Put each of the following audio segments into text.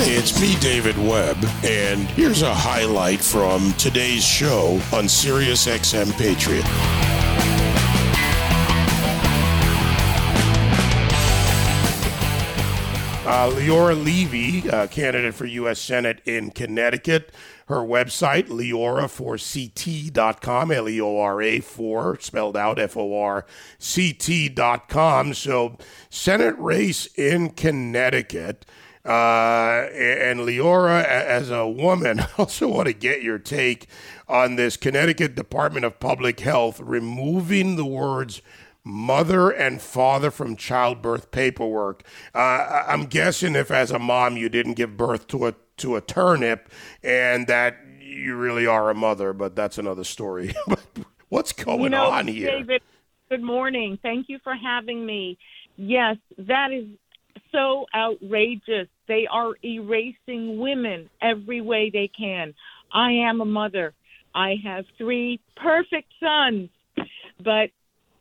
It's me, David Webb, and here's a highlight from today's show on Sirius XM Patriot. Uh, Leora Levy, candidate for U.S. Senate in Connecticut. Her website, leora4ct.com, L E O R A 4, spelled out F O R C T.com. So, Senate race in Connecticut. Uh, and Leora, as a woman, I also want to get your take on this Connecticut Department of Public Health removing the words mother and father from childbirth paperwork. Uh, I'm guessing if, as a mom, you didn't give birth to a to a turnip, and that you really are a mother, but that's another story. What's going you know, on here? David, good morning. Thank you for having me. Yes, that is so outrageous. They are erasing women every way they can. I am a mother. I have three perfect sons, but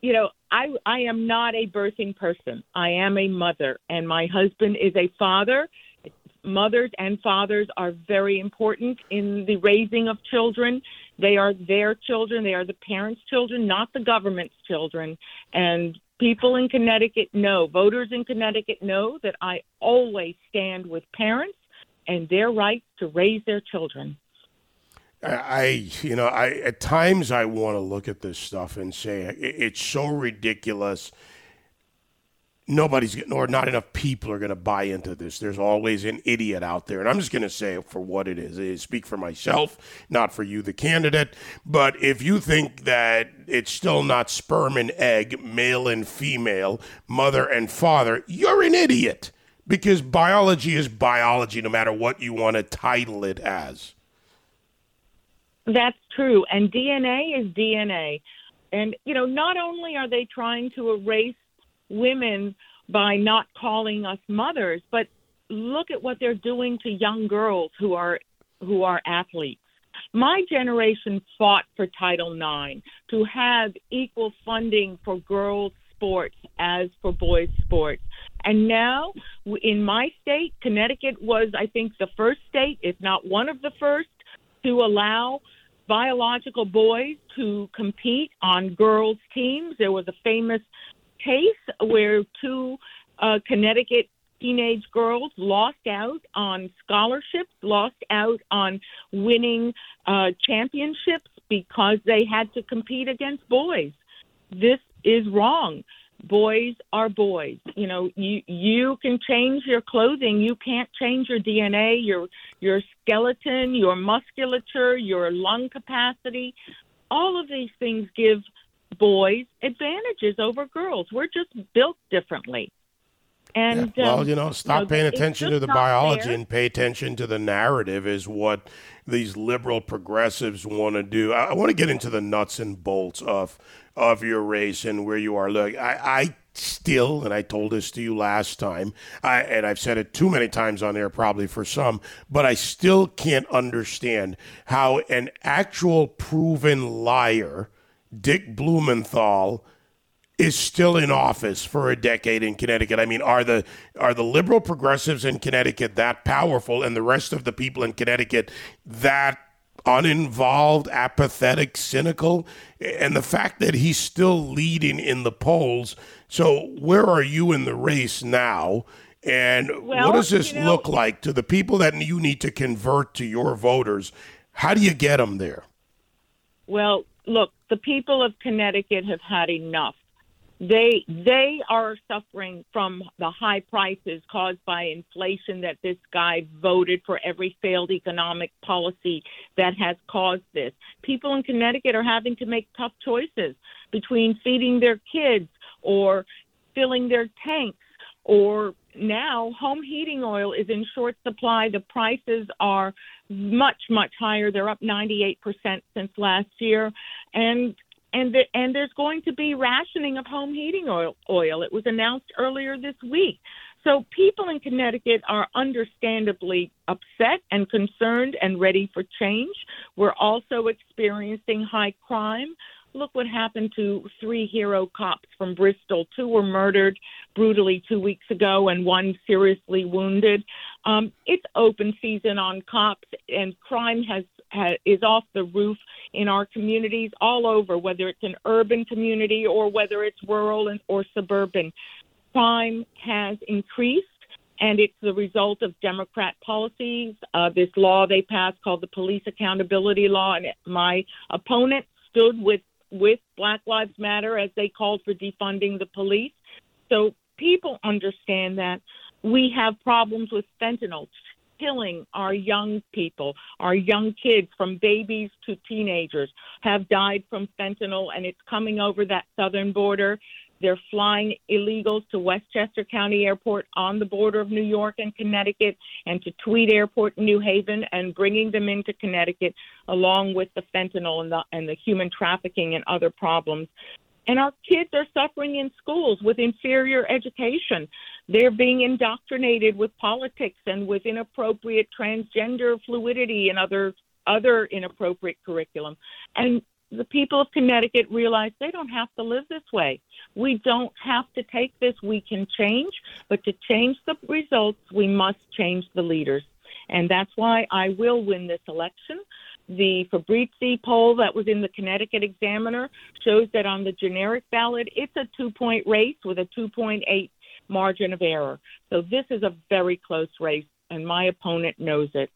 you know, I I am not a birthing person. I am a mother, and my husband is a father. Mothers and fathers are very important in the raising of children. They are their children. They are the parents' children, not the government's children. And people in Connecticut know, voters in Connecticut know that I always stand with parents and their right to raise their children. I, you know, I at times I want to look at this stuff and say it's so ridiculous. Nobody's getting, or not enough people are going to buy into this. There's always an idiot out there, and I'm just going to say for what it is. I speak for myself, not for you, the candidate. But if you think that it's still not sperm and egg, male and female, mother and father, you're an idiot because biology is biology, no matter what you want to title it as. That's true. And DNA is DNA. And, you know, not only are they trying to erase women by not calling us mothers, but look at what they're doing to young girls who are who are athletes. My generation fought for Title IX to have equal funding for girls sports as for boys sports. And now in my state, Connecticut was I think the first state, if not one of the first to allow biological boys to compete on girls' teams. There was a famous case where two uh, Connecticut teenage girls lost out on scholarships, lost out on winning uh, championships because they had to compete against boys. This is wrong boys are boys. You know, you you can change your clothing, you can't change your DNA, your your skeleton, your musculature, your lung capacity. All of these things give boys advantages over girls. We're just built differently. And yeah. well, um, you know, stop you know, paying attention to the biology fair. and pay attention to the narrative is what these liberal progressives want to do. I, I want to get into the nuts and bolts of of your race and where you are. Look, I, I still, and I told this to you last time, I, and I've said it too many times on there, probably for some, but I still can't understand how an actual proven liar, Dick Blumenthal, is still in office for a decade in Connecticut. I mean, are the are the liberal progressives in Connecticut that powerful, and the rest of the people in Connecticut that uninvolved, apathetic, cynical, and the fact that he's still leading in the polls. So, where are you in the race now? And well, what does this you know, look like to the people that you need to convert to your voters? How do you get them there? Well, look, the people of Connecticut have had enough. They they are suffering from the high prices caused by inflation that this guy voted for every failed economic policy that has caused this. People in Connecticut are having to make tough choices between feeding their kids or filling their tanks or now home heating oil is in short supply. The prices are much, much higher. They're up 98% since last year. And and the, and there's going to be rationing of home heating oil, oil. It was announced earlier this week. So people in Connecticut are understandably upset and concerned and ready for change. We're also experiencing high crime. Look what happened to three hero cops from Bristol. Two were murdered brutally two weeks ago, and one seriously wounded. Um, it's open season on cops, and crime has, is off the roof in our communities all over, whether it's an urban community or whether it's rural or suburban. Crime has increased and it's the result of Democrat policies. Uh, this law they passed called the Police Accountability Law, and my opponent stood with with Black Lives Matter as they called for defunding the police. So people understand that we have problems with fentanyl killing our young people, our young kids from babies to teenagers have died from fentanyl and it's coming over that southern border. They're flying illegals to Westchester County Airport on the border of New York and Connecticut and to Tweed Airport in New Haven and bringing them into Connecticut along with the fentanyl and the, and the human trafficking and other problems. And our kids are suffering in schools with inferior education. They're being indoctrinated with politics and with inappropriate transgender fluidity and other other inappropriate curriculum. And the people of Connecticut realize they don't have to live this way. We don't have to take this. We can change, but to change the results, we must change the leaders. And that's why I will win this election. The Fabrizio poll that was in the Connecticut Examiner shows that on the generic ballot, it's a two point race with a 2.8 margin of error. So this is a very close race, and my opponent knows it.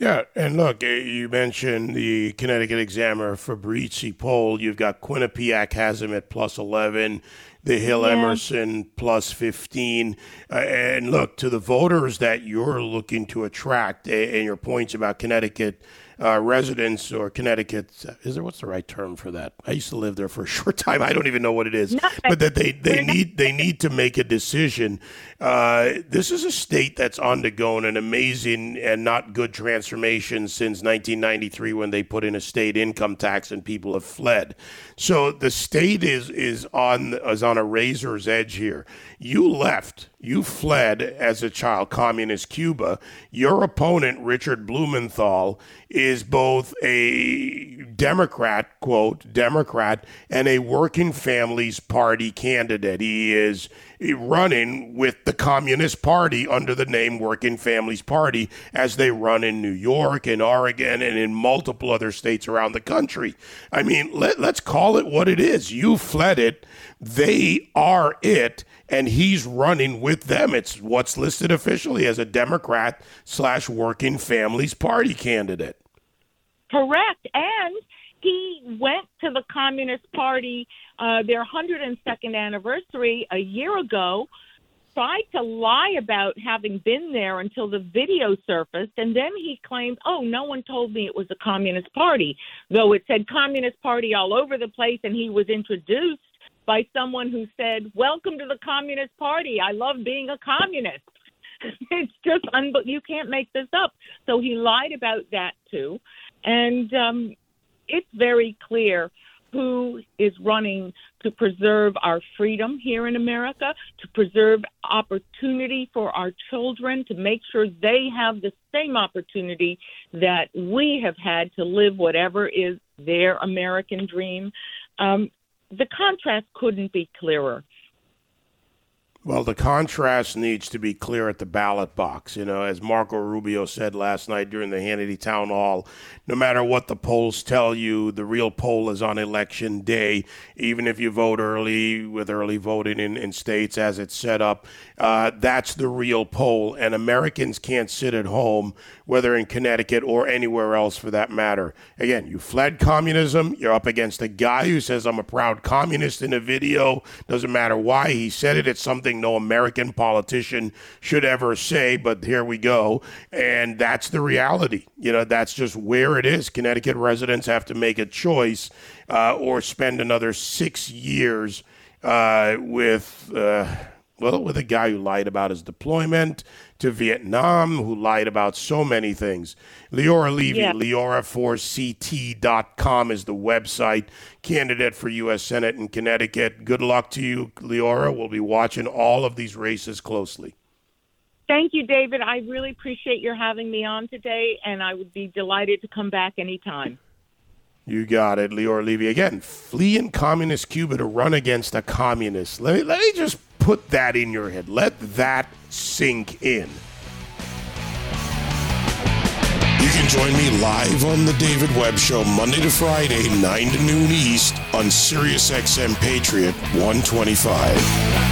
Yeah, and look, eh, you mentioned the Connecticut Examiner Fabrizio poll. You've got Quinnipiac has him at plus 11, the Hill yeah. Emerson plus 15. Uh, and look, to the voters that you're looking to attract, and your points about Connecticut uh, residents or Connecticut. Is there what's the right term for that? I used to live there for a short time. I don't even know what it is. No, but that they, they need they need to make a decision. Uh, this is a state that's undergone an amazing and not good transformation since 1993 when they put in a state income tax and people have fled. So the state is is on is on a razor's edge here. You left you fled as a child, communist Cuba. Your opponent, Richard Blumenthal, is both a Democrat, quote, Democrat, and a working families party candidate. He is running with the Communist Party under the name Working Families Party as they run in New York and Oregon and in multiple other states around the country. I mean, let, let's call it what it is. You fled it, they are it and he's running with them. It's what's listed officially as a Democrat slash Working Families Party candidate. Correct, and he went to the Communist Party, uh, their 102nd anniversary a year ago, tried to lie about having been there until the video surfaced, and then he claimed, oh, no one told me it was a Communist Party, though it said Communist Party all over the place, and he was introduced by someone who said, "Welcome to the Communist Party. I love being a communist." it's just un- you can't make this up. So he lied about that too, and um, it's very clear who is running to preserve our freedom here in America, to preserve opportunity for our children, to make sure they have the same opportunity that we have had to live whatever is their American dream. Um, the contrast couldn't be clearer. Well, the contrast needs to be clear at the ballot box. You know, as Marco Rubio said last night during the Hannity town hall, no matter what the polls tell you, the real poll is on election day. Even if you vote early with early voting in, in states as it's set up, uh, that's the real poll. And Americans can't sit at home, whether in Connecticut or anywhere else for that matter. Again, you fled communism. You're up against a guy who says, I'm a proud communist in a video. Doesn't matter why he said it. It's something something no American politician should ever say, but here we go. And that's the reality. You know, that's just where it is. Connecticut residents have to make a choice uh, or spend another six years uh, with. Uh, well, with a guy who lied about his deployment to Vietnam, who lied about so many things. Leora Levy, yeah. Leora4CT.com is the website. Candidate for U.S. Senate in Connecticut. Good luck to you, Leora. We'll be watching all of these races closely. Thank you, David. I really appreciate your having me on today, and I would be delighted to come back anytime. You got it, Leora Levy. Again, flee in communist Cuba to run against a communist. Let me, let me just put that in your head. Let that sink in. You can join me live on The David Webb Show Monday to Friday, 9 to noon East on SiriusXM Patriot 125.